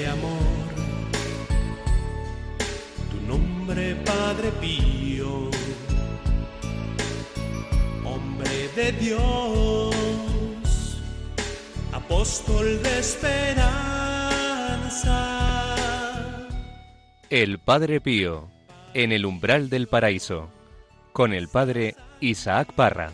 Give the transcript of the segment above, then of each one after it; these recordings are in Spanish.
de amor. Tu nombre, Padre Pío, hombre de Dios, apóstol de esperanza. El Padre Pío, en el umbral del paraíso, con el Padre Isaac Parra.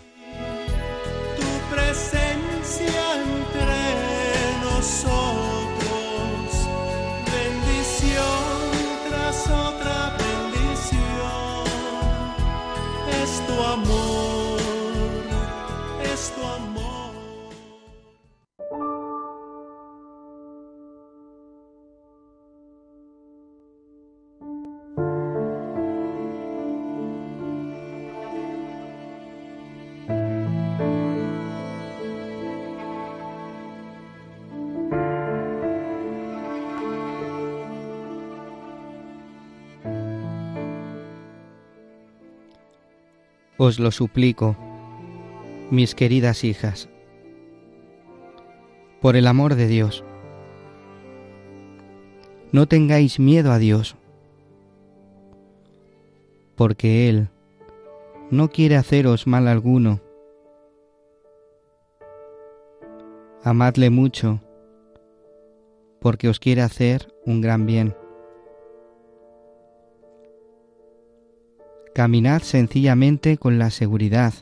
Os lo suplico, mis queridas hijas, por el amor de Dios, no tengáis miedo a Dios, porque Él no quiere haceros mal alguno. Amadle mucho, porque os quiere hacer un gran bien. Caminad sencillamente con la seguridad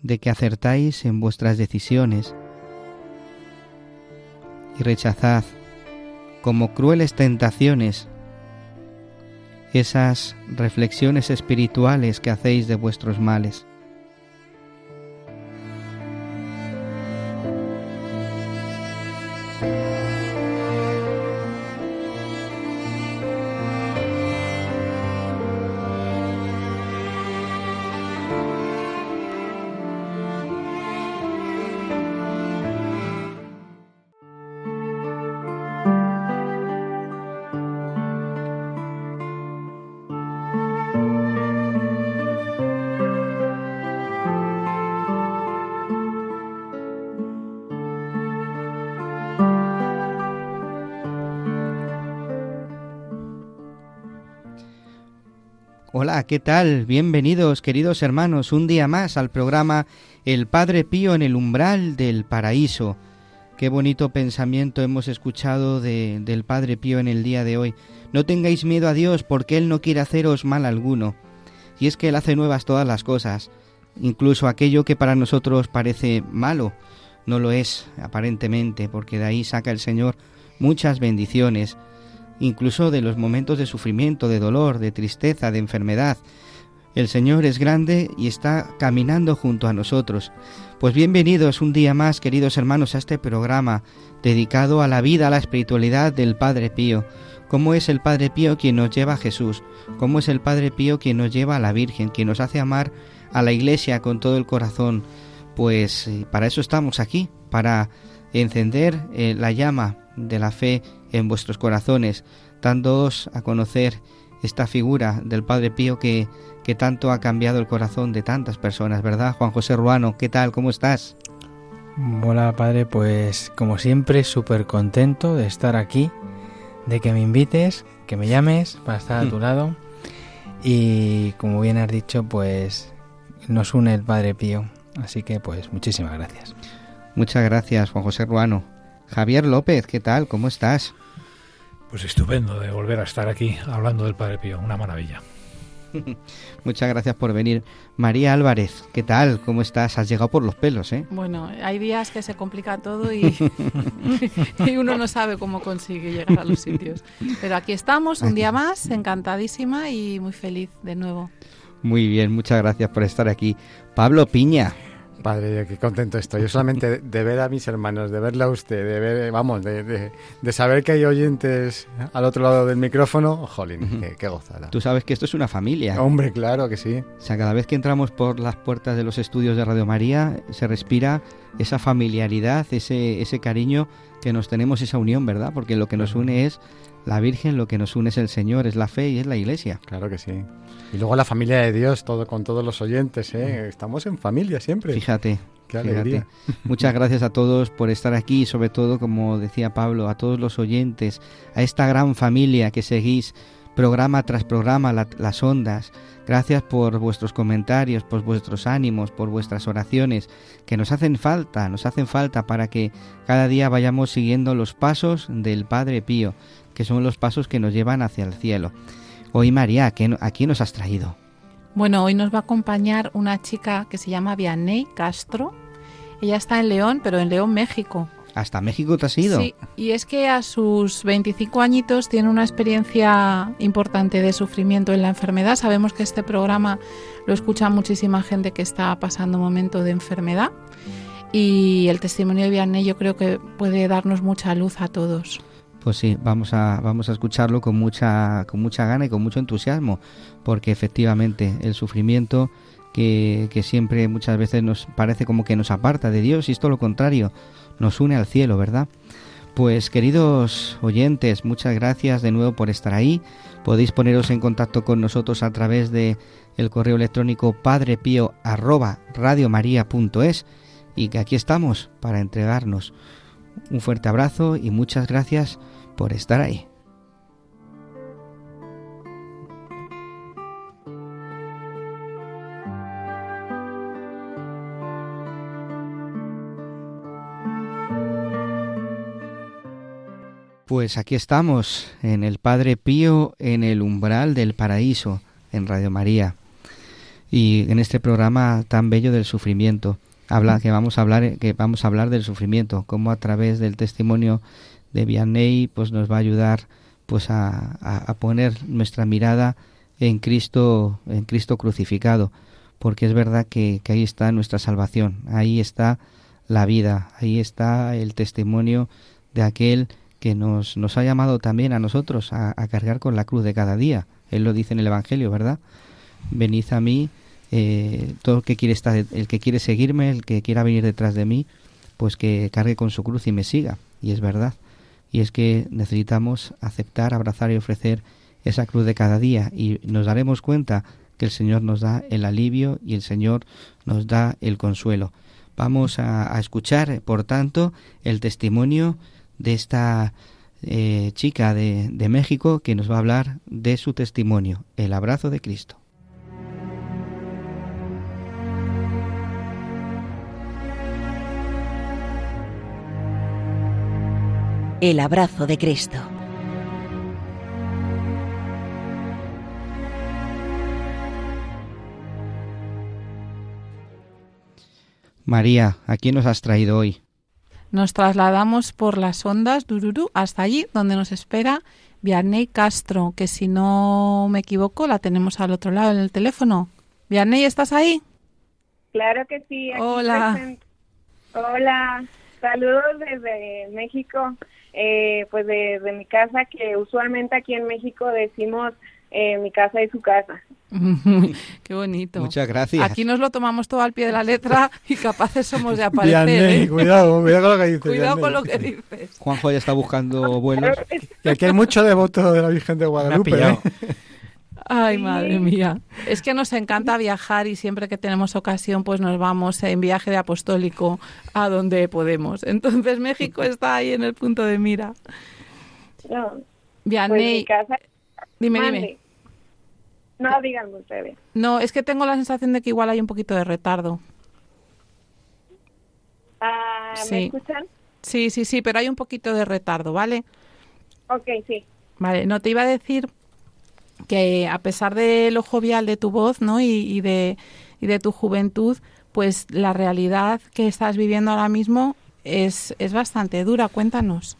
de que acertáis en vuestras decisiones y rechazad como crueles tentaciones esas reflexiones espirituales que hacéis de vuestros males. ¿Qué tal? Bienvenidos, queridos hermanos, un día más al programa El Padre Pío en el umbral del paraíso. Qué bonito pensamiento hemos escuchado de, del Padre Pío en el día de hoy. No tengáis miedo a Dios porque Él no quiere haceros mal alguno. Y es que Él hace nuevas todas las cosas, incluso aquello que para nosotros parece malo, no lo es aparentemente, porque de ahí saca el Señor muchas bendiciones incluso de los momentos de sufrimiento, de dolor, de tristeza, de enfermedad. El Señor es grande y está caminando junto a nosotros. Pues bienvenidos un día más, queridos hermanos, a este programa dedicado a la vida, a la espiritualidad del Padre Pío. ¿Cómo es el Padre Pío quien nos lleva a Jesús? ¿Cómo es el Padre Pío quien nos lleva a la Virgen, quien nos hace amar a la Iglesia con todo el corazón? Pues eh, para eso estamos aquí, para encender eh, la llama de la fe en vuestros corazones, dándoos a conocer esta figura del Padre Pío que, que tanto ha cambiado el corazón de tantas personas, ¿verdad? Juan José Ruano, ¿qué tal? ¿Cómo estás? Hola padre, pues como siempre súper contento de estar aquí, de que me invites, que me llames para estar a tu lado y como bien has dicho, pues nos une el Padre Pío, así que pues muchísimas gracias. Muchas gracias Juan José Ruano. Javier López, ¿qué tal? ¿Cómo estás? Pues estupendo de volver a estar aquí hablando del Padre Pío, una maravilla. Muchas gracias por venir. María Álvarez, ¿qué tal? ¿Cómo estás? Has llegado por los pelos, ¿eh? Bueno, hay días que se complica todo y, y uno no sabe cómo consigue llegar a los sitios. Pero aquí estamos, un día más, encantadísima y muy feliz de nuevo. Muy bien, muchas gracias por estar aquí. Pablo Piña, Padre, qué contento estoy. Yo solamente de ver a mis hermanos, de verla a usted, de ver, vamos, de, de, de saber que hay oyentes al otro lado del micrófono, jolín, qué, qué gozada. tú sabes que esto es una familia. Hombre, claro que sí. O sea, cada vez que entramos por las puertas de los estudios de Radio María, se respira esa familiaridad, ese, ese cariño que nos tenemos, esa unión, ¿verdad? Porque lo que nos une es la Virgen, lo que nos une es el Señor, es la fe y es la Iglesia. Claro que sí. Y luego la familia de Dios, todo con todos los oyentes, ¿eh? Estamos en familia siempre. Fíjate, Qué alegría. Muchas gracias a todos por estar aquí y sobre todo, como decía Pablo, a todos los oyentes, a esta gran familia que seguís programa tras programa las ondas. Gracias por vuestros comentarios, por vuestros ánimos, por vuestras oraciones, que nos hacen falta, nos hacen falta para que cada día vayamos siguiendo los pasos del Padre Pío, que son los pasos que nos llevan hacia el cielo. Hoy, María, ¿a quién nos has traído? Bueno, hoy nos va a acompañar una chica que se llama Vianney Castro. Ella está en León, pero en León, México. ¿Hasta México te has ido? Sí, y es que a sus 25 añitos tiene una experiencia importante de sufrimiento en la enfermedad. Sabemos que este programa lo escucha muchísima gente que está pasando un momento de enfermedad y el testimonio de Vianney yo creo que puede darnos mucha luz a todos. Pues sí, vamos a, vamos a escucharlo con mucha, con mucha gana y con mucho entusiasmo, porque efectivamente el sufrimiento que, que siempre muchas veces nos parece como que nos aparta de Dios y es todo lo contrario nos une al cielo, ¿verdad? Pues queridos oyentes, muchas gracias de nuevo por estar ahí. Podéis poneros en contacto con nosotros a través de el correo electrónico padrepío y que aquí estamos para entregarnos. Un fuerte abrazo y muchas gracias por estar ahí. Pues aquí estamos, en el Padre Pío, en el umbral del paraíso, en Radio María. Y en este programa tan bello del sufrimiento, habla, que vamos a hablar, que vamos a hablar del sufrimiento, cómo a través del testimonio de Vianney, pues nos va a ayudar pues a, a poner nuestra mirada en Cristo, en Cristo crucificado, porque es verdad que, que ahí está nuestra salvación, ahí está la vida, ahí está el testimonio de aquel que nos, nos ha llamado también a nosotros a, cargar con la cruz de cada día. Él lo dice en el Evangelio, ¿verdad? Venid a mí, eh, todo el que quiere estar, el que quiere seguirme, el que quiera venir detrás de mí, pues que cargue con su cruz y me siga. Y es verdad. Y es que necesitamos aceptar, abrazar y ofrecer esa cruz de cada día y nos daremos cuenta que el Señor nos da el alivio y el Señor nos da el consuelo. Vamos a, escuchar, por tanto, el testimonio de esta eh, chica de México que nos va a hablar de su testimonio, el abrazo de Cristo. El abrazo de Cristo. María, ¿a quién nos has traído hoy? Nos trasladamos por las ondas Dururu hasta allí donde nos espera Vianney Castro, que si no me equivoco la tenemos al otro lado en el teléfono. Vianney, ¿estás ahí? Claro que sí. Hola. Hola. Saludos desde México, eh, pues desde mi casa, que usualmente aquí en México decimos eh, mi casa y su casa. Qué bonito. Muchas gracias. Aquí nos lo tomamos todo al pie de la letra y capaces somos de aparecer. ¿eh? cuidado, cuidado con lo que dices. Cuidado con lo que dices. Juanjo ya está buscando vuelos. Y aquí hay mucho devoto de la Virgen de Guadalupe. Ay, madre mía. Es que nos encanta viajar y siempre que tenemos ocasión, pues nos vamos en viaje de apostólico a donde podemos. Entonces México está ahí en el punto de mira. No. Vianney, Pues mi casa... dime, Mande. dime. No, díganme ustedes. No, es que tengo la sensación de que igual hay un poquito de retardo. Ah, ¿Me Sí. escuchan? Sí, sí, sí, pero hay un poquito de retardo, ¿vale? Ok, sí. Vale, no te iba a decir que a pesar de lo jovial de tu voz, ¿no? Y, de, y de tu juventud, pues la realidad que estás viviendo ahora mismo es, es bastante dura. Cuéntanos.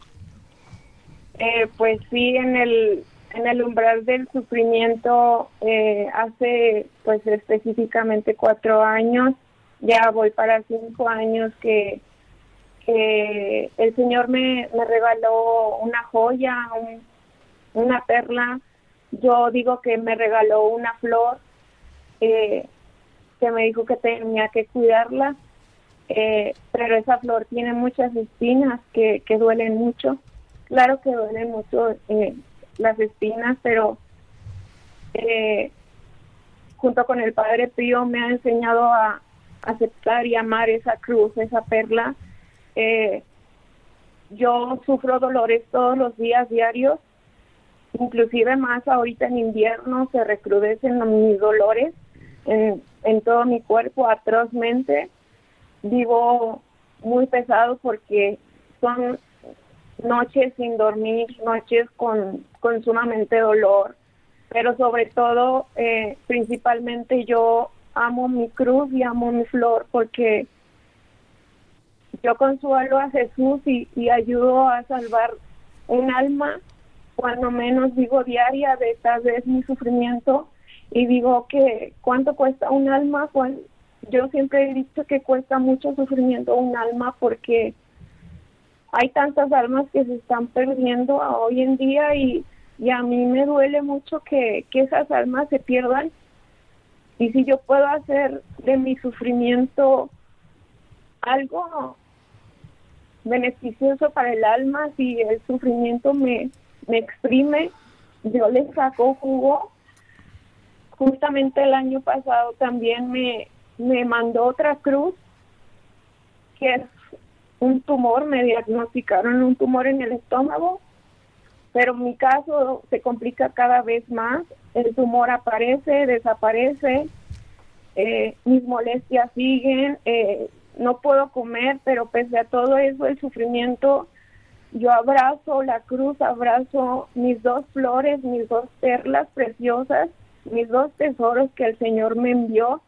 Eh, pues sí, en el, en el umbral del sufrimiento eh, hace pues específicamente cuatro años, ya voy para cinco años que, que el Señor me, me regaló una joya, un- una perla. Yo digo que me regaló una flor eh, que me dijo que tenía que cuidarla, eh, pero esa flor tiene muchas espinas que, que duelen mucho. Claro que duelen mucho eh, las espinas, pero junto con el Padre Pío me ha enseñado a, aceptar y amar esa cruz, esa perla. Yo sufro dolores todos los días diarios, inclusive más ahorita en invierno se recrudecen mis dolores en, todo mi cuerpo atrozmente. Vivo muy pesado porque son noches sin dormir, noches con, con sumamente dolor, pero sobre todo, eh, principalmente yo amo mi cruz y amo mi flor porque yo consuelo a Jesús y ayudo a salvar un alma, cuando menos digo diaria de tal vez mi sufrimiento y digo que cuánto cuesta un alma, yo siempre he dicho que cuesta mucho sufrimiento un alma porque hay tantas almas que se están perdiendo hoy en día y, y a mí me duele mucho que, que esas almas se pierdan. Y si yo puedo hacer de mi sufrimiento algo beneficioso para el alma, si el sufrimiento me, me exprime, yo le saco jugo. Justamente el año pasado también me, me mandó otra cruz, que es un tumor, me diagnosticaron un tumor en el estómago, pero mi caso se complica cada vez más, el tumor aparece, desaparece, eh, mis molestias siguen, eh, no puedo comer, pero pese a todo eso, el sufrimiento, yo abrazo la cruz, abrazo mis dos flores, mis dos perlas preciosas, mis dos tesoros que el Señor me envió.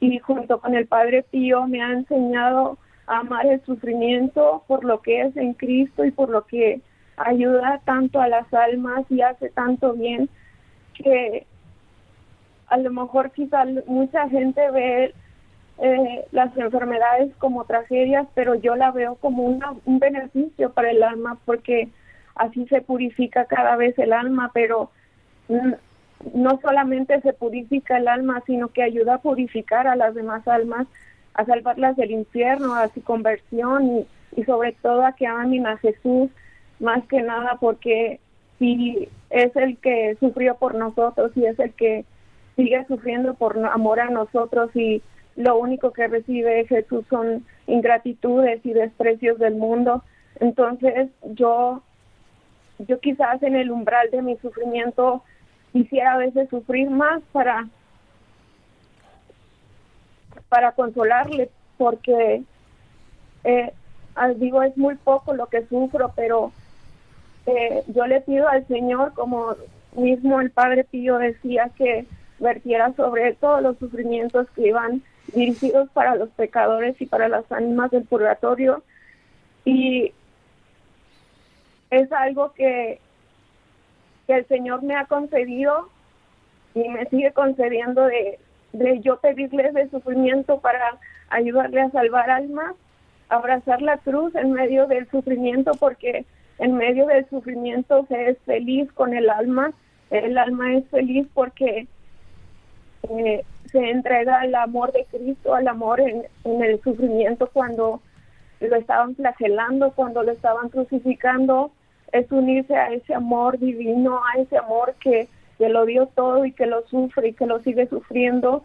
Y junto con el Padre Pío me ha enseñado a amar el sufrimiento por lo que es en Cristo y por lo que ayuda tanto a las almas y hace tanto bien que a lo mejor quizá mucha gente ve eh, las enfermedades como tragedias, pero yo la veo como un beneficio para el alma porque así se purifica cada vez el alma, pero no solamente se purifica el alma, sino que ayuda a purificar a las demás almas, a salvarlas del infierno, a su conversión y, y sobre todo a que amen a Jesús, más que nada porque si es el que sufrió por nosotros y es el que sigue sufriendo por amor a nosotros y lo único que recibe Jesús son ingratitudes y desprecios del mundo. Entonces yo, yo quizás en el umbral de mi sufrimiento quisiera a veces sufrir más para, para consolarle, porque eh, digo es muy poco lo que sufro, pero eh, yo le pido al Señor, como mismo el Padre Pío decía, que vertiera sobre todos los sufrimientos que iban dirigidos para los pecadores y para las ánimas del purgatorio. Y es algo que, que el Señor me ha concedido y me sigue concediendo de, de yo pedirles de sufrimiento para ayudarle a salvar almas, abrazar la cruz en medio del sufrimiento porque en medio del sufrimiento se es feliz con el alma, el alma es feliz porque eh, se entrega al amor de Cristo, al amor en, el sufrimiento cuando lo estaban flagelando, cuando lo estaban crucificando, es unirse a ese amor divino, a ese amor que, que lo dio todo y que lo sufre y que lo sigue sufriendo,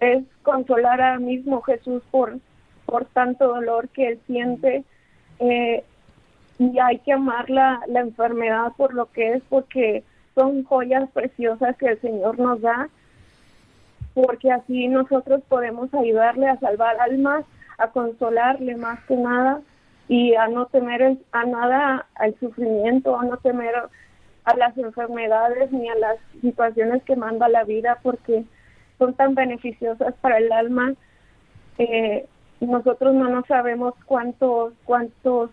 es consolar a mismo Jesús por, por tanto dolor que él siente. Eh, y hay que amar la, la enfermedad por lo que es, porque son joyas preciosas que el Señor nos da, porque así nosotros podemos ayudarle a salvar almas, a consolarle más que nada y a no temer a nada al sufrimiento, a no temer a las enfermedades ni a las situaciones que manda la vida, porque son tan beneficiosas para el alma. Eh, nosotros no nos sabemos cuántos cuántos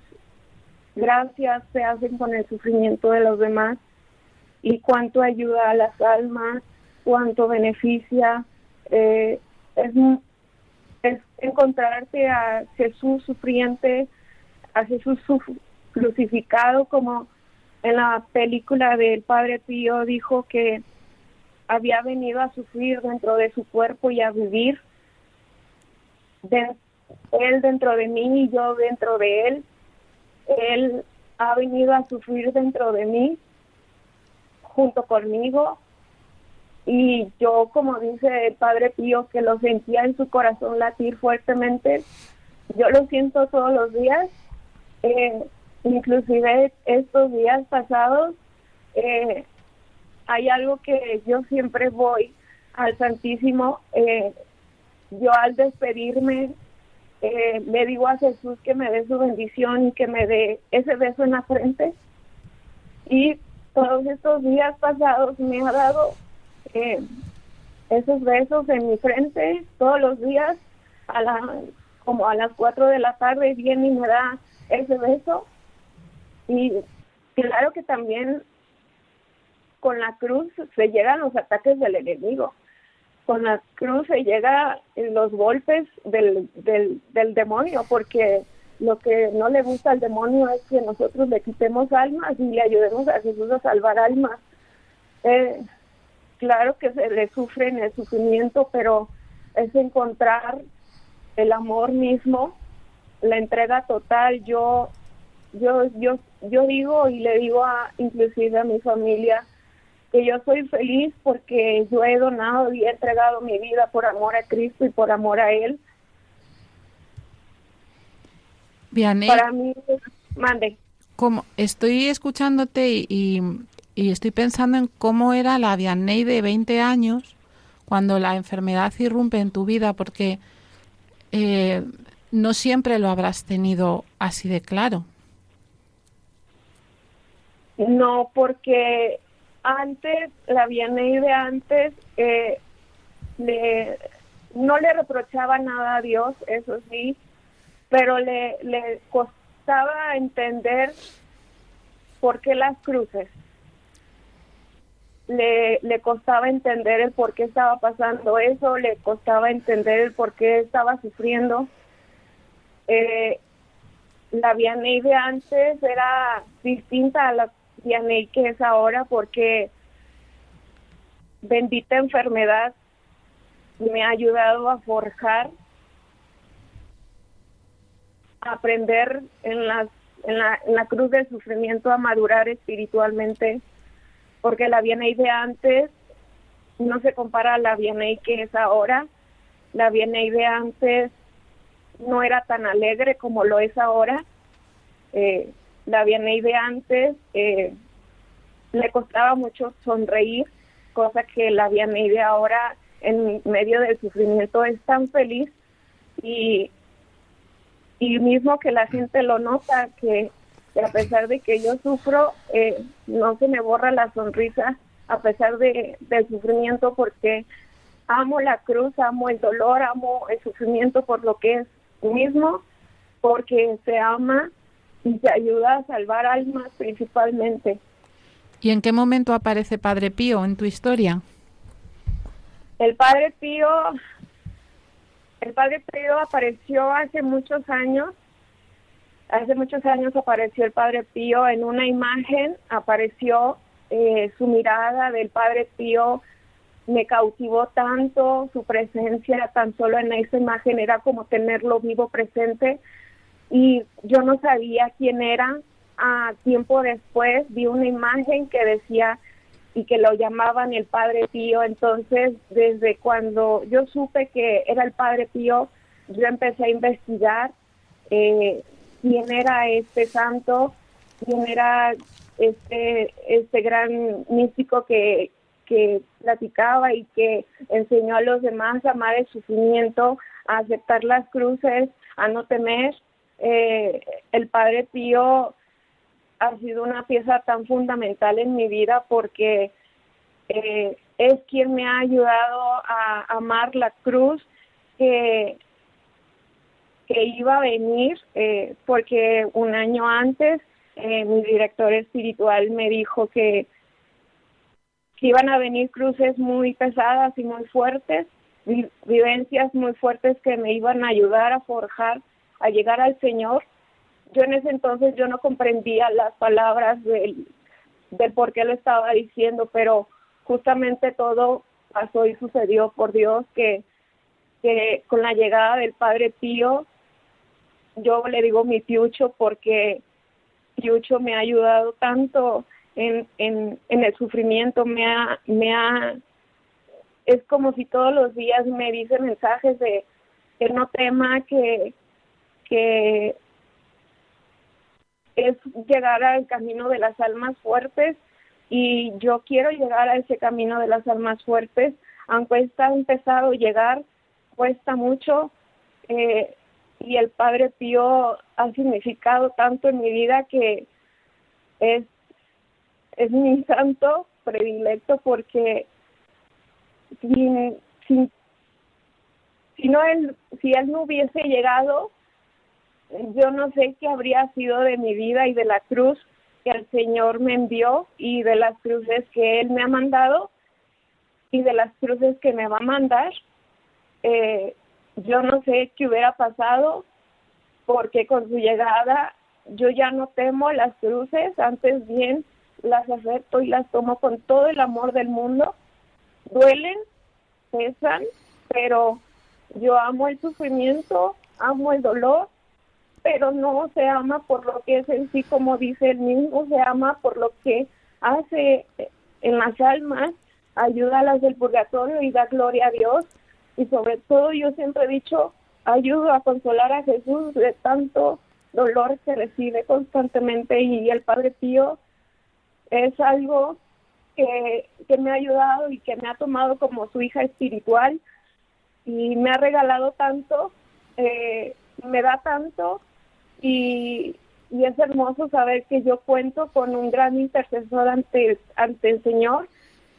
gracias se hacen con el sufrimiento de los demás y cuánto ayuda a las almas, cuánto beneficia. Eh, es, encontrarte a Jesús sufriente, a Jesús crucificado, como en la película del Padre Pío dijo que había venido a sufrir dentro de su cuerpo y a vivir. Él dentro de mí y yo dentro de él él ha venido a sufrir dentro de mí, junto conmigo, y yo, como dice el Padre Pío, que lo sentía en su corazón latir fuertemente, yo lo siento todos los días, eh, inclusive estos días pasados, eh, hay algo que yo siempre voy al Santísimo, eh, yo al despedirme eh, le digo a Jesús que me dé su bendición y que me dé ese beso en la frente. Y todos estos días pasados me ha dado eh, esos besos en mi frente todos los días a la como a las 4 de la tarde viene y me da ese beso y claro que también con la cruz se llegan los ataques del enemigo con la cruz se llega los golpes del, del, del demonio, porque lo que no le gusta al demonio es que nosotros le quitemos almas y le ayudemos a Jesús a salvar almas. Eh, claro que se le sufre en el sufrimiento, pero es encontrar el amor mismo, la entrega total. Yo, yo, yo, yo digo y le digo a, inclusive a mi familia, que yo soy feliz porque yo he donado y he entregado mi vida por amor a Cristo y por amor a Él. Para mí, mande. Como estoy escuchándote y, y, estoy pensando en cómo era la Vianney de 20 años cuando la enfermedad irrumpe en tu vida, porque eh, no siempre lo habrás tenido así de claro. No, porque antes, la Vianney de antes, eh, le, no le reprochaba nada a Dios, eso sí, pero le, le costaba entender por qué las cruces. Le, le costaba entender el por qué estaba pasando eso, le costaba entender el por qué estaba sufriendo. Eh, la Vianney de antes era distinta a la Vianney que es ahora porque bendita enfermedad me ha ayudado a forjar, a aprender en, las, en, la, en la cruz del sufrimiento, a madurar espiritualmente, porque la Vianney de antes no se compara a la Vianney que es ahora. La Vianney de antes no era tan alegre como lo es ahora. Eh, la Vianney de antes eh, le costaba mucho sonreír, cosa que la Vianney de ahora en medio del sufrimiento es tan feliz y, y mismo que la gente lo nota, que, a pesar de que yo sufro, eh, no se me borra la sonrisa a pesar de, del sufrimiento porque amo la cruz, amo el dolor, amo el sufrimiento por lo que es mismo, porque se ama y te ayuda a salvar almas principalmente. ¿Y en qué momento aparece Padre Pío en tu historia? El Padre Pío, el Padre Pío apareció hace muchos años. Hace muchos años apareció el Padre Pío en una imagen, apareció eh, su mirada del Padre Pío, me cautivó tanto, su presencia tan solo en esa imagen era como tenerlo vivo presente y yo no sabía quién era. A tiempo después vi una imagen que decía y que lo llamaban el Padre Pío. Entonces, desde cuando yo supe que era el Padre Pío, yo empecé a investigar eh, quién era este santo, quién era este, este gran místico que, que platicaba y que enseñó a los demás a amar el sufrimiento, a aceptar las cruces, a no temer. Eh, el Padre Pío ha sido una pieza tan fundamental en mi vida porque eh, es quien me ha ayudado a amar la cruz que iba a venir, eh, porque un año antes eh, mi director espiritual me dijo que, que iban a venir cruces muy pesadas y muy fuertes, vivencias muy fuertes que me iban a ayudar a forjar a llegar al Señor. Yo en ese entonces yo no comprendía las palabras del, del por qué lo estaba diciendo, pero justamente todo pasó y sucedió por Dios que, que con la llegada del Padre Pío, yo le digo mi Piucho porque Piucho me ha ayudado tanto en, en, el sufrimiento, me ha, me ha es como si todos los días me dice mensajes de que no tema, que, que es llegar al camino de las almas fuertes y yo quiero llegar a ese camino de las almas fuertes, aunque está empezado llegar, cuesta mucho eh, y el Padre Pío ha significado tanto en mi vida que es, es mi santo predilecto porque sin, sin, si no él, si él no hubiese llegado, yo no sé qué habría sido de mi vida y de la cruz que el Señor me envió y de las cruces que Él me ha mandado y de las cruces que me va a mandar. Eh, yo no sé qué hubiera pasado porque con su llegada yo ya no temo las cruces, antes bien las acepto y las tomo con todo el amor del mundo. Duelen, pesan, pero yo amo el sufrimiento, amo el dolor pero no se ama por lo que es en sí, como dice el mismo, se ama por lo que hace en las almas, ayuda a las del purgatorio y da gloria a Dios. Y sobre todo yo siempre he dicho, ayudo a consolar a Jesús de tanto dolor que recibe constantemente y el Padre Pío es algo que, que me ha ayudado y que me ha tomado como su hija espiritual y me ha regalado tanto, eh, me da tanto y, y es hermoso saber que yo cuento con un gran intercesor ante, ante el Señor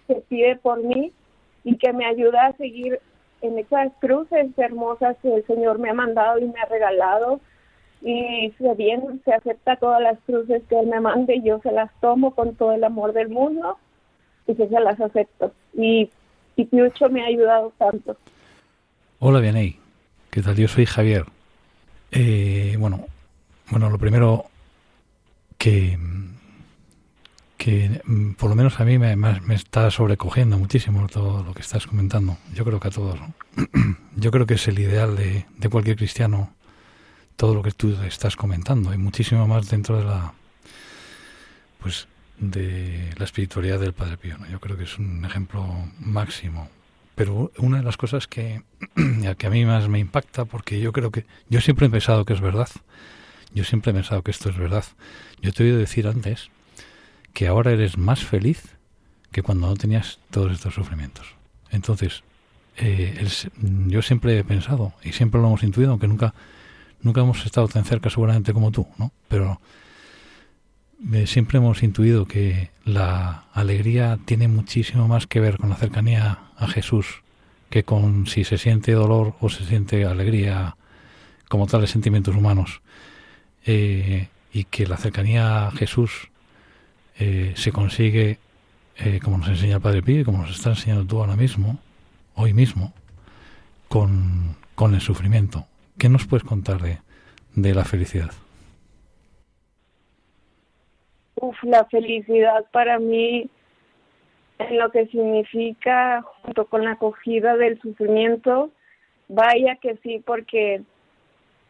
que pide por mí y que me ayuda a seguir en esas cruces hermosas que el Señor me ha mandado y me ha regalado. Y si bien se acepta todas las cruces que Él me mande, yo se las tomo con todo el amor del mundo y que se las acepto. Y, y Piucho me ha ayudado tanto. Hola, Vianey. ¿Qué tal? Yo soy Javier. Eh, bueno, bueno, lo primero que, que mm, por lo menos a mí me, está sobrecogiendo muchísimo todo lo que estás comentando. Yo creo que a todos. Yo creo que es el ideal de, de cualquier cristiano todo lo que tú estás comentando y muchísimo más dentro de la pues de la espiritualidad del Padre Pío. Yo creo que es un ejemplo máximo. Pero una de las cosas que, que a mí más me impacta, porque yo creo que yo siempre he pensado que es verdad, yo siempre he pensado que esto es verdad. Yo te he oído decir antes que ahora eres más feliz que cuando no tenías todos estos sufrimientos. Entonces, eh, yo siempre he pensado, y siempre lo hemos intuido, aunque nunca, nunca hemos estado tan cerca seguramente como tú, ¿no? Pero eh, siempre hemos intuido que la alegría tiene muchísimo más que ver con la cercanía a Jesús que con si se siente dolor o se siente alegría como tales sentimientos humanos. Eh, y que la cercanía a Jesús eh, se consigue, eh, como nos enseña el Padre Pío como nos está enseñando tú ahora mismo, hoy mismo, con, con el sufrimiento. ¿Qué nos puedes contar de, de la felicidad? Uf, la felicidad para mí en lo que significa junto con la acogida del sufrimiento, vaya que sí, porque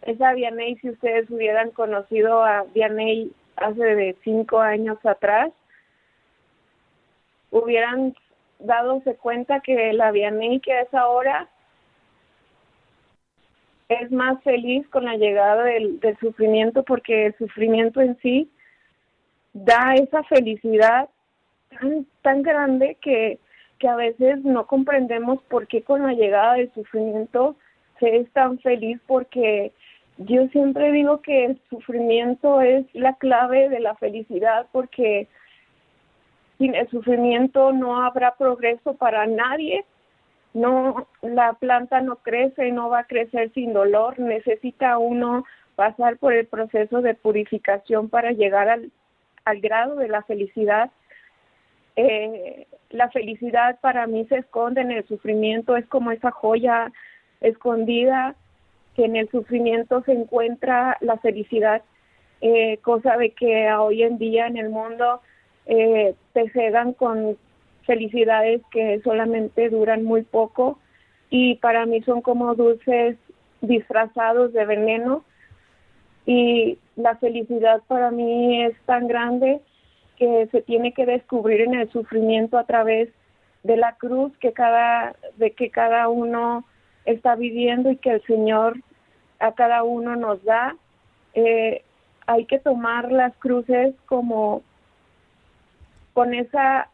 esa Vianey, si ustedes hubieran conocido a Vianey hace de cinco años atrás, hubieran dadose cuenta que la Vianey que es ahora es más feliz con la llegada del, del sufrimiento porque el sufrimiento en sí da esa felicidad tan, tan grande que, que a veces no comprendemos por qué con la llegada del sufrimiento se es tan feliz porque yo siempre digo que el sufrimiento es la clave de la felicidad porque sin el sufrimiento no habrá progreso para nadie. No, la planta no crece, no va a crecer sin dolor. Necesita uno pasar por el proceso de purificación para llegar al, al grado de la felicidad. Eh, la felicidad para mí se esconde en el sufrimiento, es como esa joya escondida que en el sufrimiento se encuentra la felicidad, eh, cosa de que hoy en día en el mundo eh, te cegan con felicidades que solamente duran muy poco y para mí son como dulces disfrazados de veneno. Y la felicidad para mí es tan grande que se tiene que descubrir en el sufrimiento a través de la cruz que cada, de que cada uno está viviendo y que el Señor a cada uno nos da. Eh, hay que tomar las cruces como con esa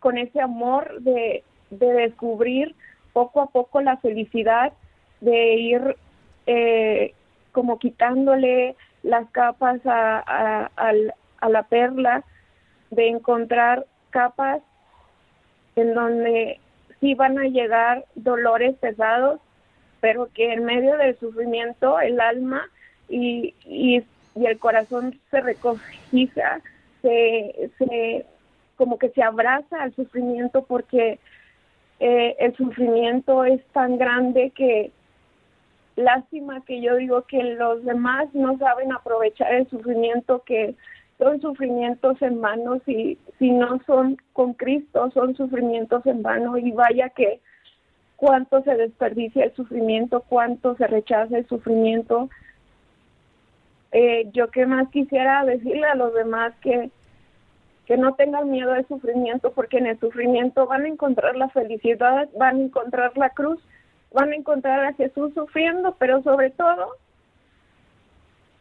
con ese amor de, de descubrir poco a poco la felicidad de ir eh, como quitándole las capas a, a, la perla, de encontrar capas en donde sí van a llegar dolores pesados, pero que en medio del sufrimiento el alma y, y, el corazón se recogiza, se, se, como que se abraza al sufrimiento porque eh, el sufrimiento es tan grande que lástima que yo digo que los demás no saben aprovechar el sufrimiento que son sufrimientos en vano y si no son con Cristo son sufrimientos en vano y vaya que cuánto se desperdicia el sufrimiento, cuánto se rechaza el sufrimiento. Eh, yo que más quisiera decirle a los demás que que no tengan miedo al sufrimiento porque en el sufrimiento van a encontrar la felicidad, van a encontrar la cruz van a encontrar a Jesús sufriendo, pero sobre todo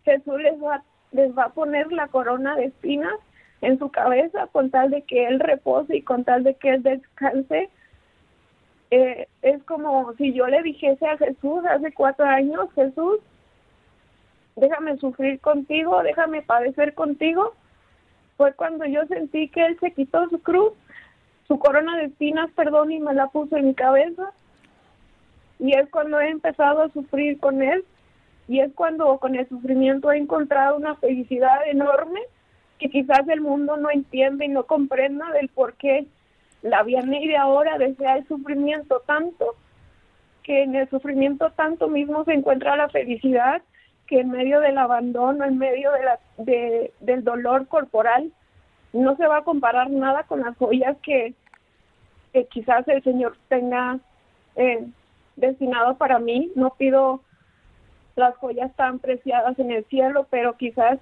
Jesús les va, les va a poner la corona de espinas en su cabeza con tal de que Él repose y con tal de que Él descanse. Eh, es como si yo le dijese a Jesús hace cuatro años, Jesús, déjame sufrir contigo, déjame padecer contigo. Fue cuando yo sentí que Él se quitó su cruz, su corona de espinas, perdón, y me la puso en mi cabeza y es cuando he empezado a sufrir con él y es cuando con el sufrimiento he encontrado una felicidad enorme que quizás el mundo no entiende y no comprenda del por qué la Vianney de ahora desea el sufrimiento tanto que en el sufrimiento tanto mismo se encuentra la felicidad que en medio del abandono, en medio de la, de, del dolor corporal, no se va a comparar nada con las joyas que, que quizás el Señor tenga eh, destinado para mí. No pido las joyas tan preciadas en el cielo, pero quizás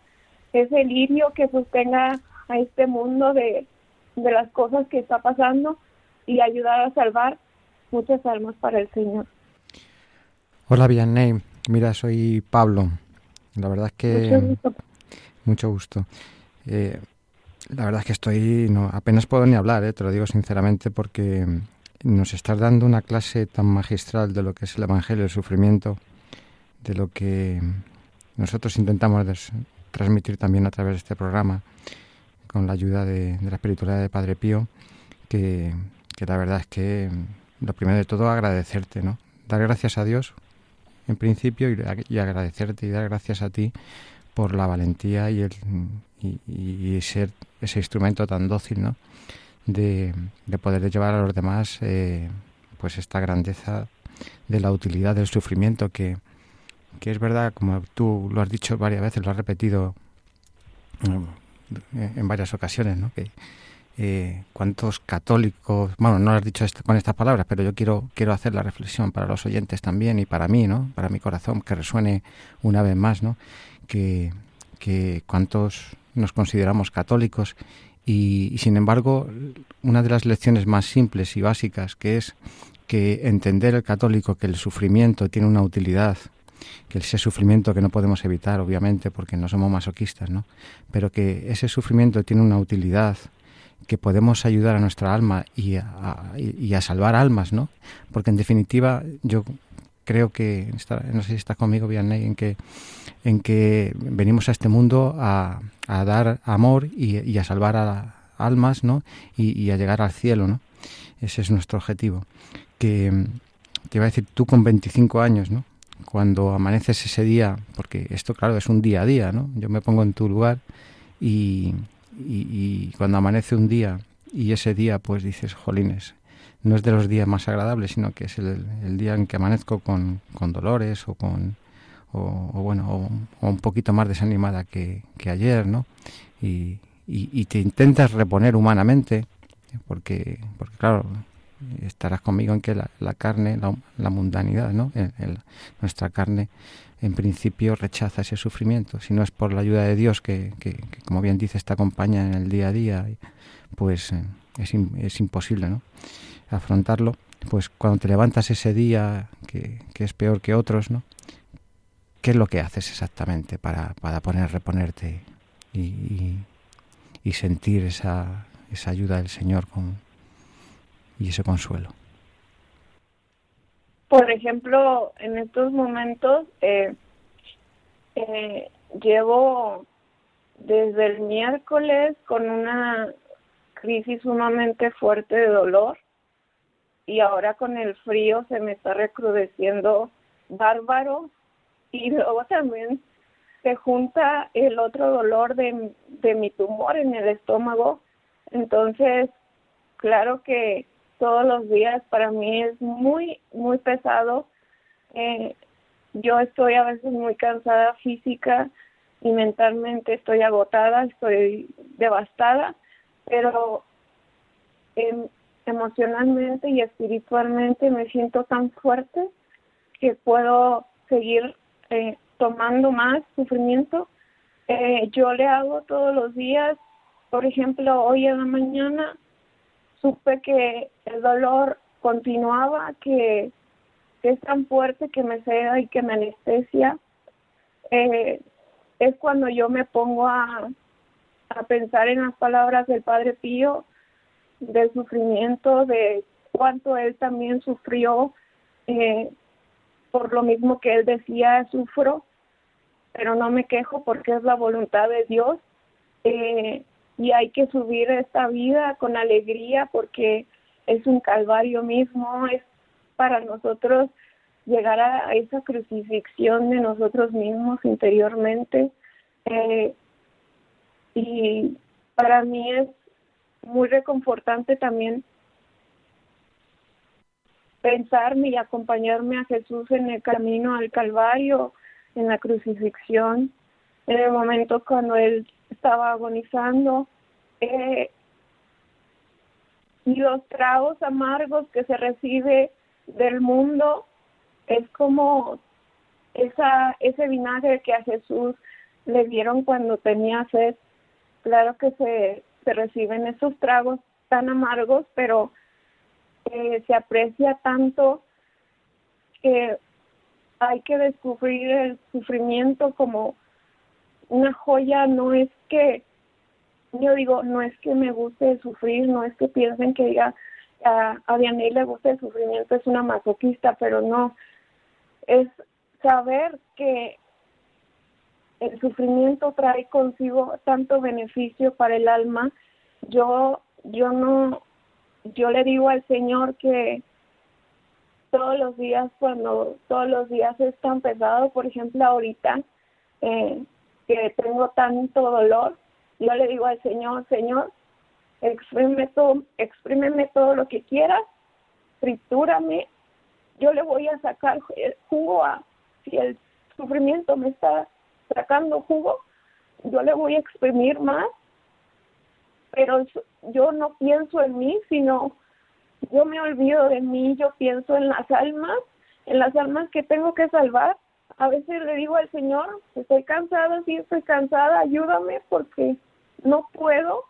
es el lirio que sostenga a este mundo de, de las cosas que está pasando y ayudar a salvar muchas almas para el Señor. Hola, Vianney. Mira, soy Pablo. La verdad es que... Mucho gusto. Mucho gusto. Eh, la verdad es que estoy... No, apenas puedo ni hablar, eh, te lo digo sinceramente, porque nos estás dando una clase tan magistral de lo que es el Evangelio del Sufrimiento, de lo que nosotros intentamos transmitir también a través de este programa, con la ayuda de, la espiritualidad de Padre Pío, que, la verdad es que lo primero de todo agradecerte, ¿no? Dar gracias a Dios en principio y, agradecerte y dar gracias a ti por la valentía y, el, y ser ese instrumento tan dócil, ¿no? de, poder llevar a los demás eh, pues esta grandeza de la utilidad del sufrimiento que, que es verdad, como tú lo has dicho varias veces, lo has repetido eh, en varias ocasiones, ¿no? que eh, cuántos católicos, bueno, no lo has dicho con estas palabras, pero yo quiero quiero hacer la reflexión para los oyentes también y para mí, ¿no? Para mi corazón que resuene una vez más, ¿no? Que que cuántos nos consideramos católicos y, sin embargo, una de las lecciones más simples y básicas que es que entender el católico que el sufrimiento tiene una utilidad, que ese sufrimiento que no podemos evitar, obviamente, porque no somos masoquistas, ¿no? Pero que ese sufrimiento tiene una utilidad, que podemos ayudar a nuestra alma y a, y a salvar almas, ¿no? Porque en definitiva yo creo que, no sé si estás conmigo, Vianney, en que, en que venimos a este mundo a, dar amor y, a salvar a almas, ¿no? Y, a llegar al cielo, ¿no? Ese es nuestro objetivo. Que, que va a decir tú con 25 años, ¿no? Cuando amaneces ese día, porque esto, claro, es un día a día, ¿no? Yo me pongo en tu lugar y, y cuando amanece un día y ese día, pues dices, jolines, no es de los días más agradables, sino que es el, día en que amanezco con, con dolores o con o, bueno o, un poquito más desanimada que, ayer, ¿no? Y, y, te intentas reponer humanamente, porque, porque claro, estarás conmigo en que la, carne, la, mundanidad, ¿no? nuestra carne en principio rechaza ese sufrimiento. Si no es por la ayuda de Dios, que, que, como bien dice, esta acompaña en el día a día, pues eh, es, es imposible, ¿no? Afrontarlo. Pues cuando te levantas ese día, que, que, es peor que otros, ¿no? ¿Qué es lo que haces exactamente para, para poner, reponerte y, y, sentir esa, esa ayuda del Señor con, y ese consuelo? Por ejemplo, en estos momentos eh, eh, llevo desde el miércoles con una crisis sumamente fuerte de dolor y ahora con el frío se me está recrudeciendo bárbaro y luego también se junta el otro dolor de, de mi tumor en el estómago. Entonces, claro que todos los días para mí es muy, muy pesado. Eh, yo estoy a veces muy cansada física y mentalmente estoy agotada, estoy devastada, pero em, emocionalmente y espiritualmente me siento tan fuerte que puedo seguir eh, tomando más sufrimiento. Eh, yo le hago todos los días, por ejemplo, hoy en la mañana supe que el dolor continuaba, que, es tan fuerte que me cega y que me anestesia. Eh, es cuando yo me pongo a, a pensar en las palabras del Padre Pío, del sufrimiento, de cuánto él también sufrió eh, por lo mismo que él decía, sufro, pero no me quejo porque es la voluntad de Dios. Eh, y hay que subir esta vida con alegría porque es un calvario mismo, es para nosotros llegar a esa crucifixión de nosotros mismos interiormente. Eh, y para mí es muy reconfortante también pensarme y acompañarme a Jesús en el camino al Calvario, en la crucifixión, en el momento cuando Él estaba agonizando. Eh, y los tragos amargos que se recibe del mundo es como esa ese vinagre que a Jesús le dieron cuando tenía sed. Claro que se, se reciben esos tragos tan amargos, pero eh, se aprecia tanto que hay que descubrir el sufrimiento como una joya, no es que, yo digo, no es que me guste sufrir, no es que piensen que diga, a, a Dianey le gusta el sufrimiento, es una masoquista, pero no, es saber que el sufrimiento trae consigo tanto beneficio para el alma. Yo, yo no, yo le digo al Señor que todos los días, cuando todos los días es tan pesado, por ejemplo, ahorita, eh, que tengo tanto dolor, yo le digo al Señor, Señor, exprímeme todo, exprímeme todo lo que quieras, tritúrame, yo le voy a sacar jugo a, si el sufrimiento me está sacando jugo, yo le voy a exprimir más, pero yo no pienso en mí, sino yo me olvido de mí, yo pienso en las almas, en las almas que tengo que salvar. A veces le digo al Señor, estoy cansada, sí estoy cansada, ayúdame porque no puedo,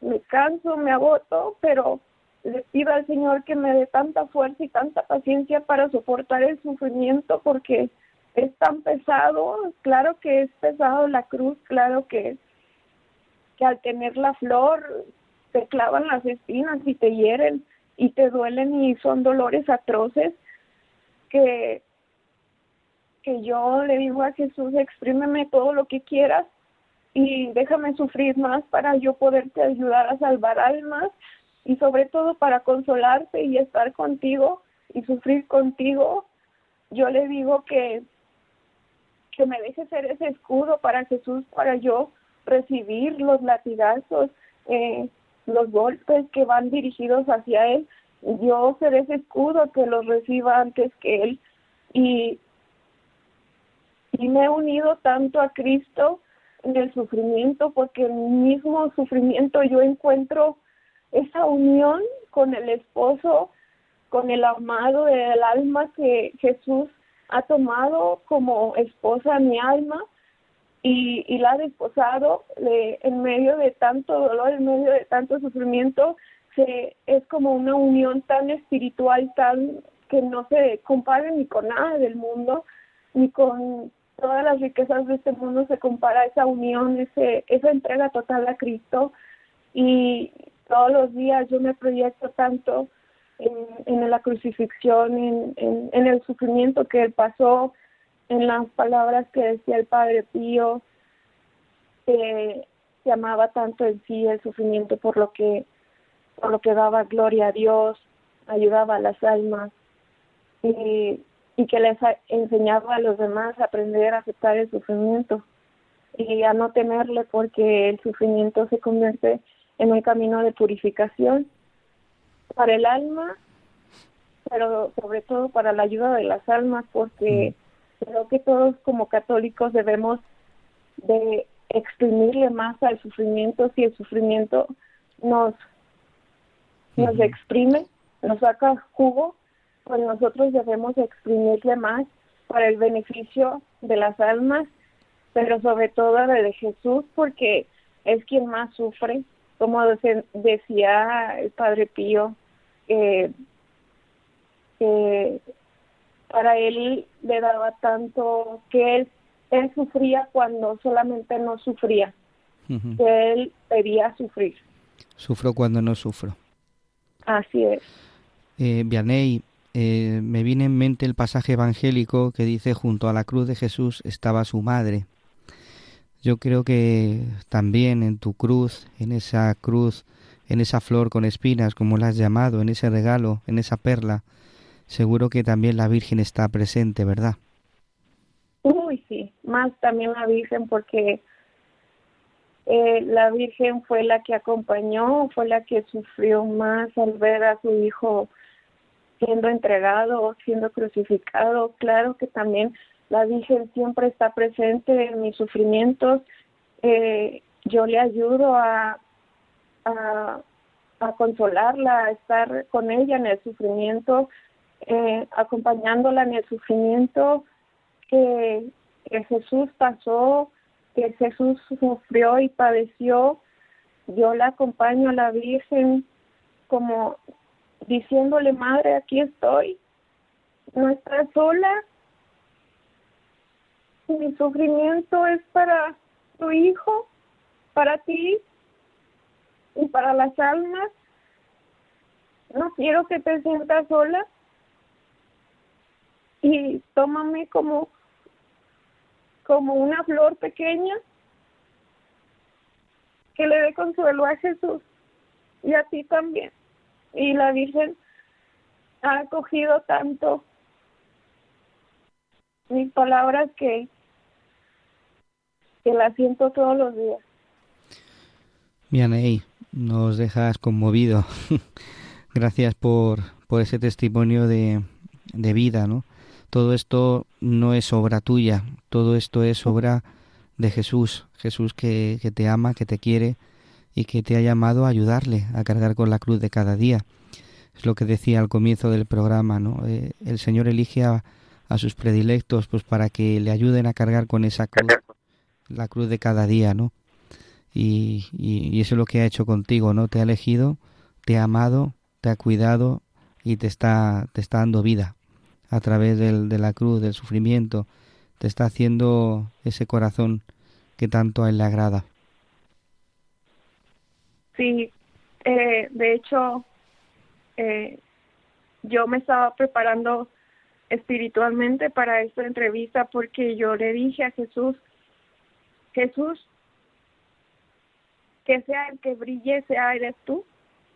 me canso, me agoto, pero le pido al Señor que me dé tanta fuerza y tanta paciencia para soportar el sufrimiento porque es tan pesado, claro que es pesado la cruz, claro que, que al tener la flor te clavan las espinas y te hieren y te duelen y son dolores atroces que que yo le digo a Jesús, exprímeme todo lo que quieras y déjame sufrir más para yo poderte ayudar a salvar almas y sobre todo para consolarte y estar contigo y sufrir contigo. Yo le digo que que me deje ser ese escudo para Jesús, para yo recibir los latigazos, eh, los golpes que van dirigidos hacia Él. Yo ser ese escudo que los reciba antes que Él. Y, y me he unido tanto a Cristo en el sufrimiento, porque en el mismo sufrimiento yo encuentro esa unión con el esposo, con el amado del alma que Jesús ha tomado como esposa mi alma y, y la ha desposado en medio de tanto dolor, en medio de tanto sufrimiento, se, es como una unión tan espiritual, tan que no se compara ni con nada del mundo, ni con todas las riquezas de este mundo se compara esa unión, ese, esa entrega total a Cristo. Y todos los días yo me proyecto tanto en, en la crucifixión, en, en, el sufrimiento que él pasó, en las palabras que decía el Padre Pío, que, que amaba tanto en sí el sufrimiento por lo que por lo que daba gloria a Dios, ayudaba a las almas y, y que les enseñaba a los demás a aprender a aceptar el sufrimiento y a no temerle porque el sufrimiento se convierte en un camino de purificación para el alma, pero sobre todo para la ayuda de las almas porque creo que todos como católicos debemos de exprimirle más al sufrimiento si el sufrimiento nos nos exprime, nos saca jugo, pues nosotros debemos exprimirle más para el beneficio de las almas, pero sobre todo de Jesús, porque es quien más sufre, como decía el Padre Pío, que para él le daba tanto que él, él sufría cuando solamente no sufría, que él pedía sufrir. Sufro cuando no sufro. Así es. Eh, Vianney, eh, me viene en mente el pasaje evangélico que dice junto a la cruz de Jesús estaba su madre. Yo creo que también en tu cruz, en esa cruz, en esa flor con espinas, como la has llamado, en ese regalo, en esa perla, seguro que también la Virgen está presente, ¿verdad? Uy, sí, más también la Virgen porque eh, la Virgen fue la que acompañó, fue la que sufrió más al ver a su hijo siendo entregado, siendo crucificado. Claro que también la Virgen siempre está presente en mis sufrimientos. Eh, yo le ayudo a, a, a, consolarla, a estar con ella en el sufrimiento, eh, acompañándola en el sufrimiento que, que Jesús pasó que Jesús sufrió y padeció, yo la acompaño a la Virgen como diciéndole, Madre, aquí estoy, no estás sola, mi sufrimiento es para tu hijo, para ti y para las almas. No quiero que te sientas sola y tómame como como una flor pequeña que le dé consuelo a Jesús y a ti también. Y la Virgen ha acogido tanto mis palabras que, que la siento todos los días. Mianei, nos dejas conmovido. Gracias por, por ese testimonio de, de vida, ¿no? todo esto no es obra tuya, todo esto es obra de Jesús, Jesús que, que, te ama, que te quiere y que te ha llamado a ayudarle a cargar con la cruz de cada día. Es lo que decía al comienzo del programa, ¿no? Eh, el Señor elige a, a, sus predilectos pues para que le ayuden a cargar con esa cruz, la cruz de cada día, ¿no? Y, y, y eso es lo que ha hecho contigo, ¿no? Te ha elegido, te ha amado, te ha cuidado y te está, te está dando vida a través del, de la cruz, del sufrimiento, te está haciendo ese corazón que tanto a él le agrada. Sí, eh, de hecho, eh, yo me estaba preparando espiritualmente para esta entrevista porque yo le dije a Jesús, Jesús, que sea el que brille, sea eres tú,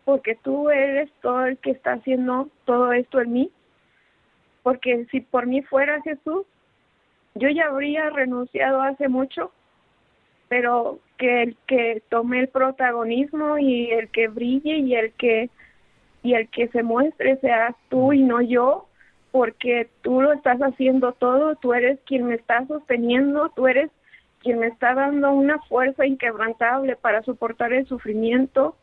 porque tú eres todo el que está haciendo todo esto en mí porque si por mí fuera Jesús, yo ya habría renunciado hace mucho, pero que el que tome el protagonismo y el que brille y el que y el que se muestre seas tú y no yo, porque tú lo estás haciendo todo, tú eres quien me está sosteniendo, tú eres quien me está dando una fuerza inquebrantable para soportar el sufrimiento,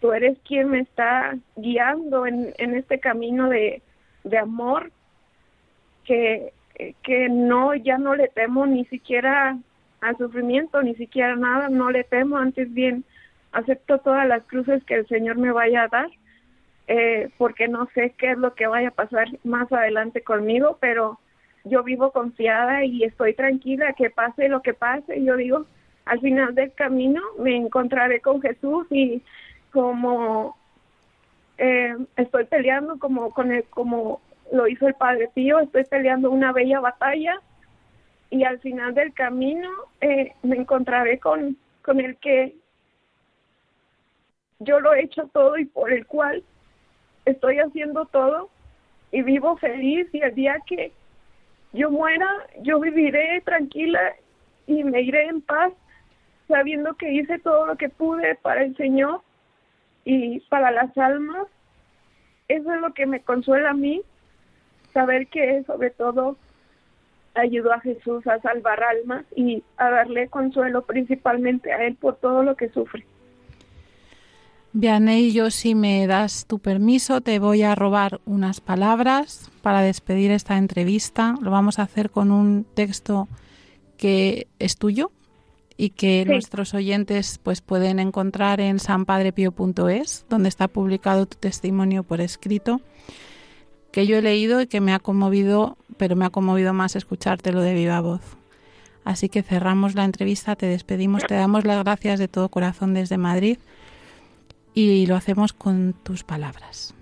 tú eres quien me está guiando en, en este camino de, de amor que, que no, ya no le temo ni siquiera al sufrimiento, ni siquiera nada, no le temo, antes bien acepto todas las cruces que el Señor me vaya a dar, eh, porque no sé qué es lo que vaya a pasar más adelante conmigo, pero yo vivo confiada y estoy tranquila que pase lo que pase. Yo digo, al final del camino me encontraré con Jesús y como eh, estoy peleando como con el, como lo hizo el Padre Pío, estoy peleando una bella batalla y al final del camino eh, me encontraré con, con el que yo lo he hecho todo y por el cual estoy haciendo todo y vivo feliz y el día que yo muera, yo viviré tranquila y me iré en paz sabiendo que hice todo lo que pude para el Señor y para las almas. Eso es lo que me consuela a mí, saber que sobre todo ayudó a Jesús a salvar almas y a darle consuelo principalmente a Él por todo lo que sufre. Vianey, yo si me das tu permiso te voy a robar unas palabras para despedir esta entrevista. Lo vamos a hacer con un texto que es tuyo y que nuestros oyentes pues pueden encontrar en sanpadrepio.es, donde está publicado tu testimonio por escrito, que yo he leído y que me ha conmovido, pero me ha conmovido más escuchártelo de viva voz. Así que cerramos la entrevista, te despedimos, te damos las gracias de todo corazón desde Madrid y lo hacemos con tus palabras.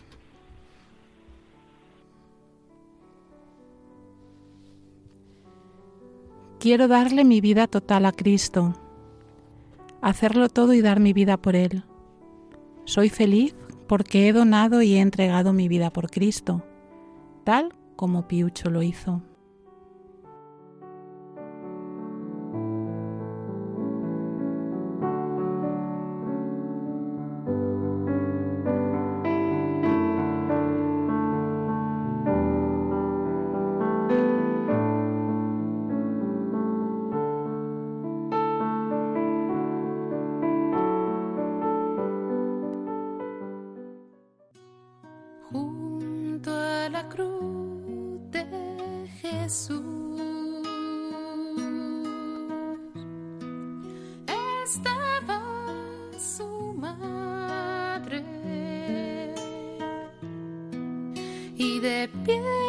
Quiero darle mi vida total a Cristo, hacerlo todo y dar mi vida por Él. Soy feliz porque he donado y he entregado mi vida por Cristo, tal como Piucho lo hizo. estaba su madre. Y de pie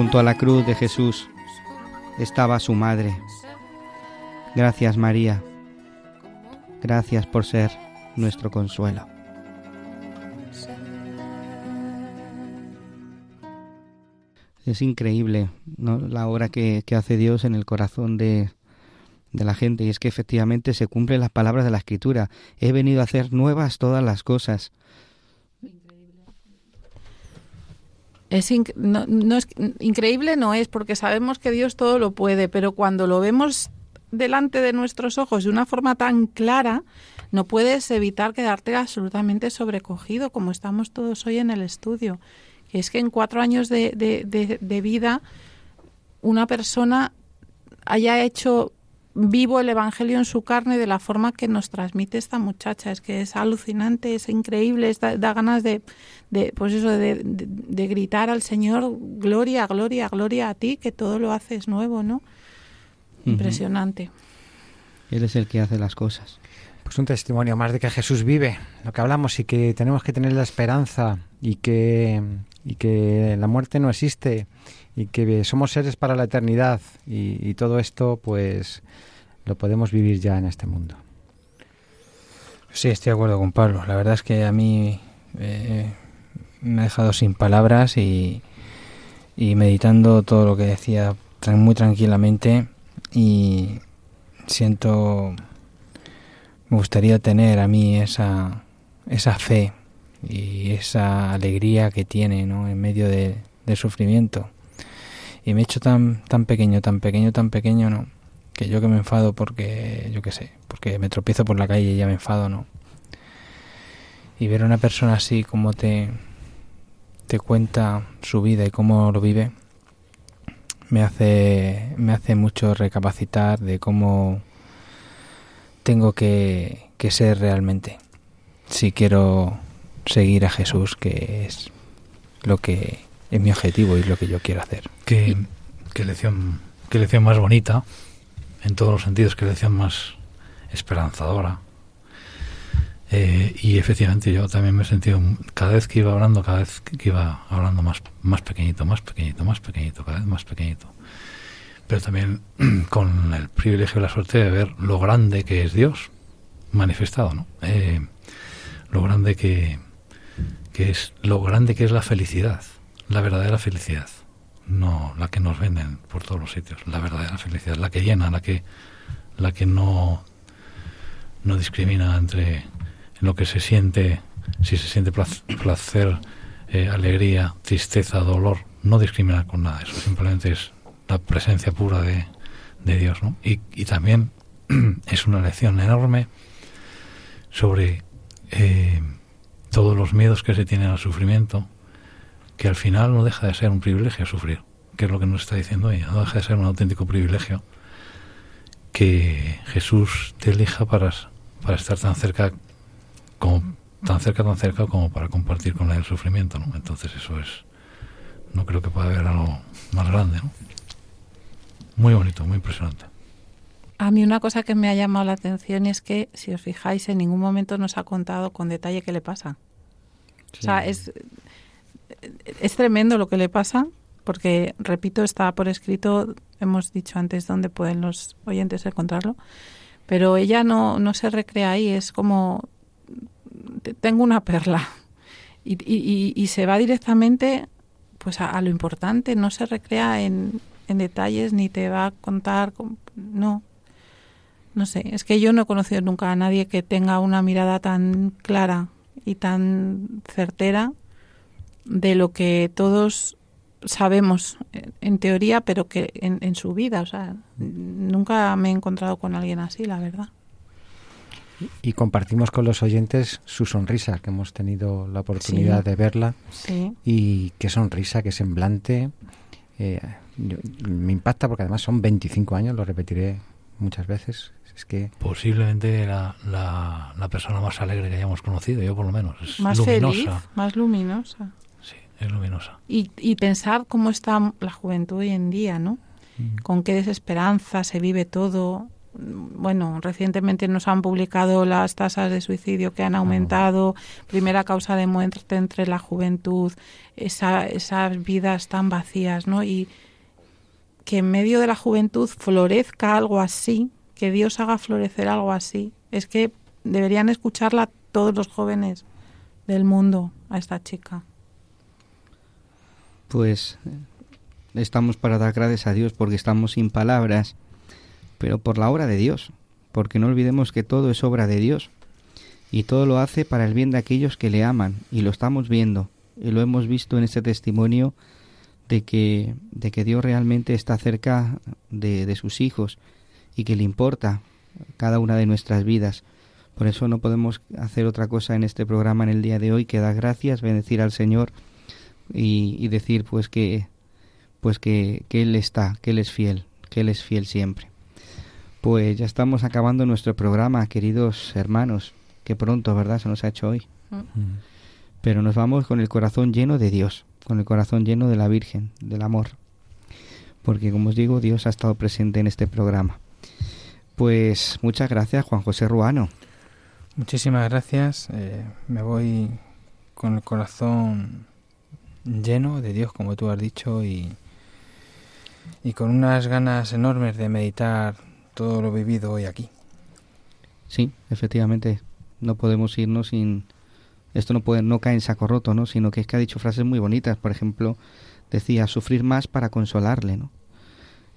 Junto a la cruz de Jesús estaba su madre. Gracias María. Gracias por ser nuestro consuelo. Es increíble la obra que, hace Dios en el corazón de, de la gente y es que efectivamente se cumplen las palabras de la Escritura. He venido a hacer nuevas todas las cosas. Es no, es increíble no es porque sabemos que Dios todo lo puede, pero cuando lo vemos delante de nuestros ojos de una forma tan clara, no puedes evitar quedarte absolutamente sobrecogido como estamos todos hoy en el estudio. Es que en cuatro años de, de vida una persona haya hecho vivo el Evangelio en su carne de la forma que nos transmite esta muchacha. Es que es alucinante, es increíble, da, ganas de, de, pues eso, de, de, gritar al Señor, gloria, gloria, gloria a ti, que todo lo haces nuevo, ¿no? Impresionante. Él es el que hace las cosas. Pues un testimonio más de que Jesús vive, lo que hablamos, y que tenemos que tener la esperanza y que, y que la muerte no existe y que somos seres para la eternidad y, todo esto pues lo podemos vivir ya en este mundo. Sí, estoy de acuerdo con Pablo. La verdad es que a mí eh, me ha dejado sin palabras y, y meditando todo lo que decía muy tranquilamente y siento me gustaría tener a mí esa esa fe y esa alegría que tiene ¿no? en medio de, del sufrimiento y me he hecho tan tan pequeño tan pequeño tan pequeño no que yo que me enfado porque yo qué sé porque me tropiezo por la calle y ya me enfado no y ver a una persona así como te te cuenta su vida y cómo lo vive me hace, me hace mucho recapacitar de cómo tengo que, que ser realmente si quiero seguir a Jesús, que es lo que es mi objetivo y lo que yo quiero hacer. Qué, qué lección, qué lección más bonita, en todos los sentidos, qué lección más esperanzadora. Eh, y efectivamente yo también me he sentido, cada vez que iba hablando, cada vez que iba hablando más, más pequeñito, más pequeñito, más pequeñito, cada vez más pequeñito. Pero también con el privilegio y la suerte de ver lo grande que es Dios manifestado, ¿no? Eh, lo grande que, que es, lo grande que es la felicidad, la verdadera felicidad, no la que nos venden por todos los sitios, la verdadera felicidad, la que llena, la que, la que no, no discrimina entre en lo que se siente, si se siente placer, eh, alegría, tristeza, dolor, no discrimina con nada. Eso simplemente es la presencia pura de, Dios. ¿no? Y, también es una lección enorme sobre eh, todos los miedos que se tienen al sufrimiento, que al final no deja de ser un privilegio sufrir, que es lo que nos está diciendo ella, no deja de ser un auténtico privilegio que Jesús te elija para, para estar tan cerca como tan cerca, tan cerca como para compartir con él el sufrimiento, ¿no? Entonces eso es, no creo que pueda haber algo más grande, ¿no? Muy bonito, muy impresionante. A mí una cosa que me ha llamado la atención es que, si os fijáis, en ningún momento nos ha contado con detalle qué le pasa. O sea, es, es tremendo lo que le pasa, porque, repito, está por escrito, hemos dicho antes dónde pueden los oyentes encontrarlo, pero ella no, no se recrea ahí, es como tengo una perla y, y, se va directamente pues a, lo importante, no se recrea en, detalles ni te va a contar, no, no sé, es que yo no he conocido nunca a nadie que tenga una mirada tan clara y tan certera de lo que todos sabemos en teoría, pero que en, en su vida, o sea, nunca me he encontrado con alguien así, la verdad. Y compartimos con los oyentes su sonrisa, que hemos tenido la oportunidad de verla. Y qué sonrisa, qué semblante. Eh, me impacta porque además son 25 años, lo repetiré muchas veces. Es que Posiblemente la, la, persona más alegre que hayamos conocido, yo por lo menos. Es más luminosa. feliz, más luminosa. Es luminosa. Y, y pensar cómo está la juventud hoy en día, ¿no? Mm. Con qué desesperanza se vive todo bueno, recientemente nos han publicado las tasas de suicidio que han aumentado, primera causa de muerte entre la juventud, esa, esas vidas tan vacías, ¿no? Y que en medio de la juventud florezca algo así, que Dios haga florecer algo así, es que deberían escucharla todos los jóvenes del mundo a esta chica. Pues estamos para dar gracias a Dios porque estamos sin palabras pero por la obra de Dios, porque no olvidemos que todo es obra de Dios, y todo lo hace para el bien de aquellos que le aman, y lo estamos viendo, y lo hemos visto en este testimonio de que, de que Dios realmente está cerca de, de sus hijos, y que le importa cada una de nuestras vidas. Por eso no podemos hacer otra cosa en este programa en el día de hoy que dar gracias, bendecir al Señor y, y decir pues que pues que, que Él está, que Él es fiel, que Él es fiel siempre. Pues ya estamos acabando nuestro programa, queridos hermanos. Que pronto, ¿verdad? Se nos ha hecho hoy. Mm. Pero nos vamos con el corazón lleno de Dios, con el corazón lleno de la Virgen, del amor. Porque, como os digo, Dios ha estado presente en este programa. Pues muchas gracias, Juan José Ruano. Muchísimas gracias. Eh, me voy con el corazón lleno de Dios, como tú has dicho, y, y con unas ganas enormes de meditar todo lo vivido hoy aquí. Sí, efectivamente, no podemos irnos sin... Esto no, puede, no cae en saco roto, ¿no? Sino que es que ha dicho frases muy bonitas. Por ejemplo, decía, sufrir más para consolarle, ¿no?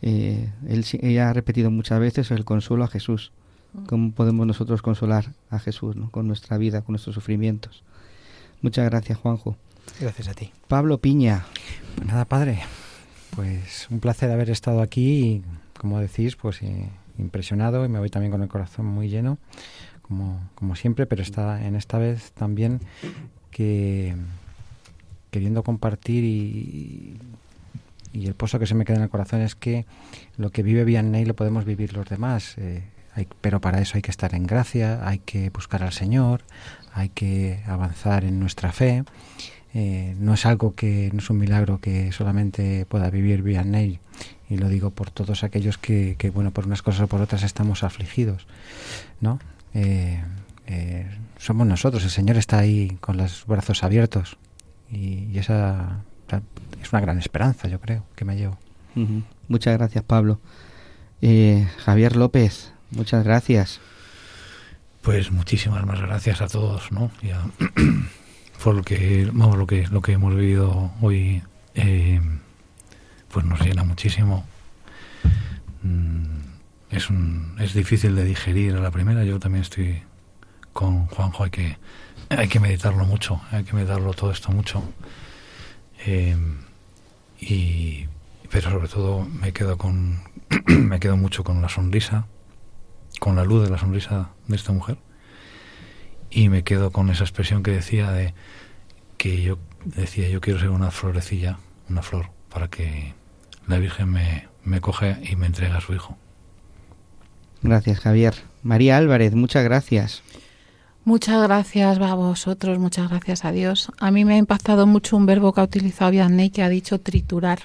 Eh, él, sí- ella ha repetido muchas veces el consuelo a Jesús. ¿Cómo podemos nosotros consolar a Jesús ¿no? con nuestra vida, con nuestros sufrimientos? Muchas gracias, Juanjo. Gracias a ti. Pablo Piña, Pues nada, padre. Pues un placer haber estado aquí y, como decís, pues eh, impresionado y me voy también con el corazón muy lleno, como, como siempre, pero está en esta vez también que queriendo compartir y, y el pozo que se me queda en el corazón es que lo que vive Vianney lo podemos vivir los demás. eh, hay- pero para eso hay que estar en gracia, hay que buscar al Señor, hay que avanzar en nuestra fe. Eh, no es algo que no es un milagro que solamente pueda vivir Vianney y lo digo por todos aquellos que, que, bueno por unas cosas o por otras estamos afligidos no Eh, eh, somos nosotros el Señor está ahí con los brazos abiertos y, y esa es una gran esperanza yo creo que me llevo muchas gracias, Pablo. Eh, Javier López, muchas gracias. Pues muchísimas más gracias a todos, ¿no? Y a- por lo que, vamos, lo que, lo que hemos vivido hoy, eh, pues nos llena muchísimo. Mm, Es, es difícil de digerir a la primera. Yo también estoy con Juanjo. Hay que, hay que meditarlo mucho. Hay que meditarlo todo esto mucho. Eh, y, pero sobre todo me quedo con, me quedo mucho con la sonrisa con la luz de la sonrisa de esta mujer y me quedo con esa expresión que decía de que yo decía yo quiero ser una florecilla una flor para que la Virgen me, me coge y me entrega a su hijo Gracias, Javier. María Álvarez, muchas gracias. Muchas gracias a vosotros, muchas gracias a Dios. A mí me ha impactado mucho un verbo que ha utilizado Vianney que ha dicho triturar.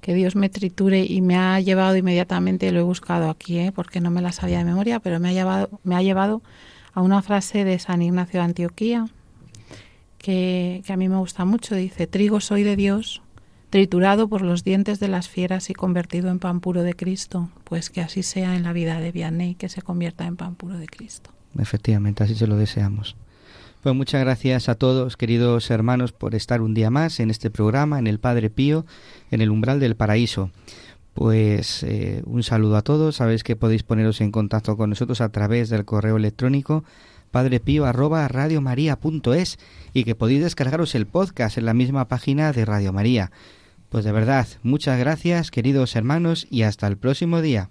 Que Dios me triture y me ha llevado inmediatamente, lo he buscado aquí, ¿eh? porque no me la sabía de memoria, pero me ha llevado, me ha llevado a una frase de San Ignacio de Antioquía que, que a mí me gusta mucho. Dice, trigo soy de Dios, triturado por los dientes de las fieras y convertido en pan puro de Cristo. Pues que así sea en la vida de Vianney, que se convierta en pan puro de Cristo. Efectivamente, así se lo deseamos. Pues muchas gracias a todos, queridos hermanos, por estar un día más en este programa, en el Padre Pío, en el umbral del paraíso. Pues eh, un saludo a todos. Sabéis que podéis poneros en contacto con nosotros a través del correo electrónico padrepío arroba radiomaria.es y que podéis descargaros el podcast en la misma página de Radio María. Pues de verdad, muchas gracias, queridos hermanos, y hasta el próximo día.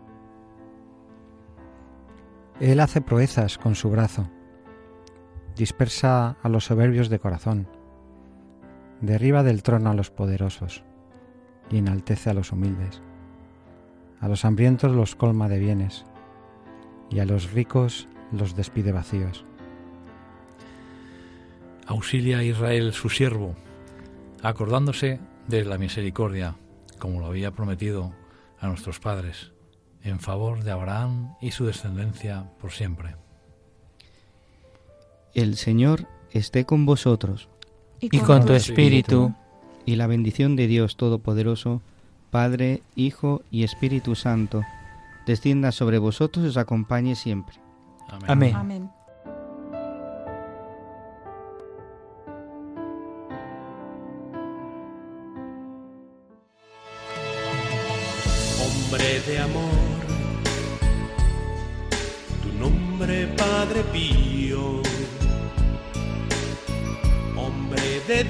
Él hace proezas con su brazo. dispersa a los soberbios de corazón, derriba del trono a los poderosos y enaltece a los humildes. A los hambrientos los colma de bienes y a los ricos los despide vacíos. Auxilia a Israel su siervo, acordándose de la misericordia, como lo había prometido a nuestros padres, en favor de Abraham y su descendencia por siempre. El Señor esté con vosotros. Y con, tu espíritu. Y la bendición de Dios Todopoderoso, Padre, Hijo y Espíritu Santo, descienda sobre vosotros y os acompañe siempre. Amén. Amén. Hombre de amor,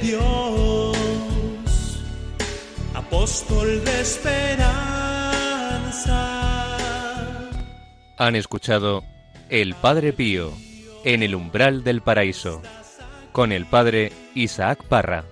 Dios, apóstol de esperanza. Han escuchado El Padre Pío en el umbral del paraíso con el Padre Isaac Parra.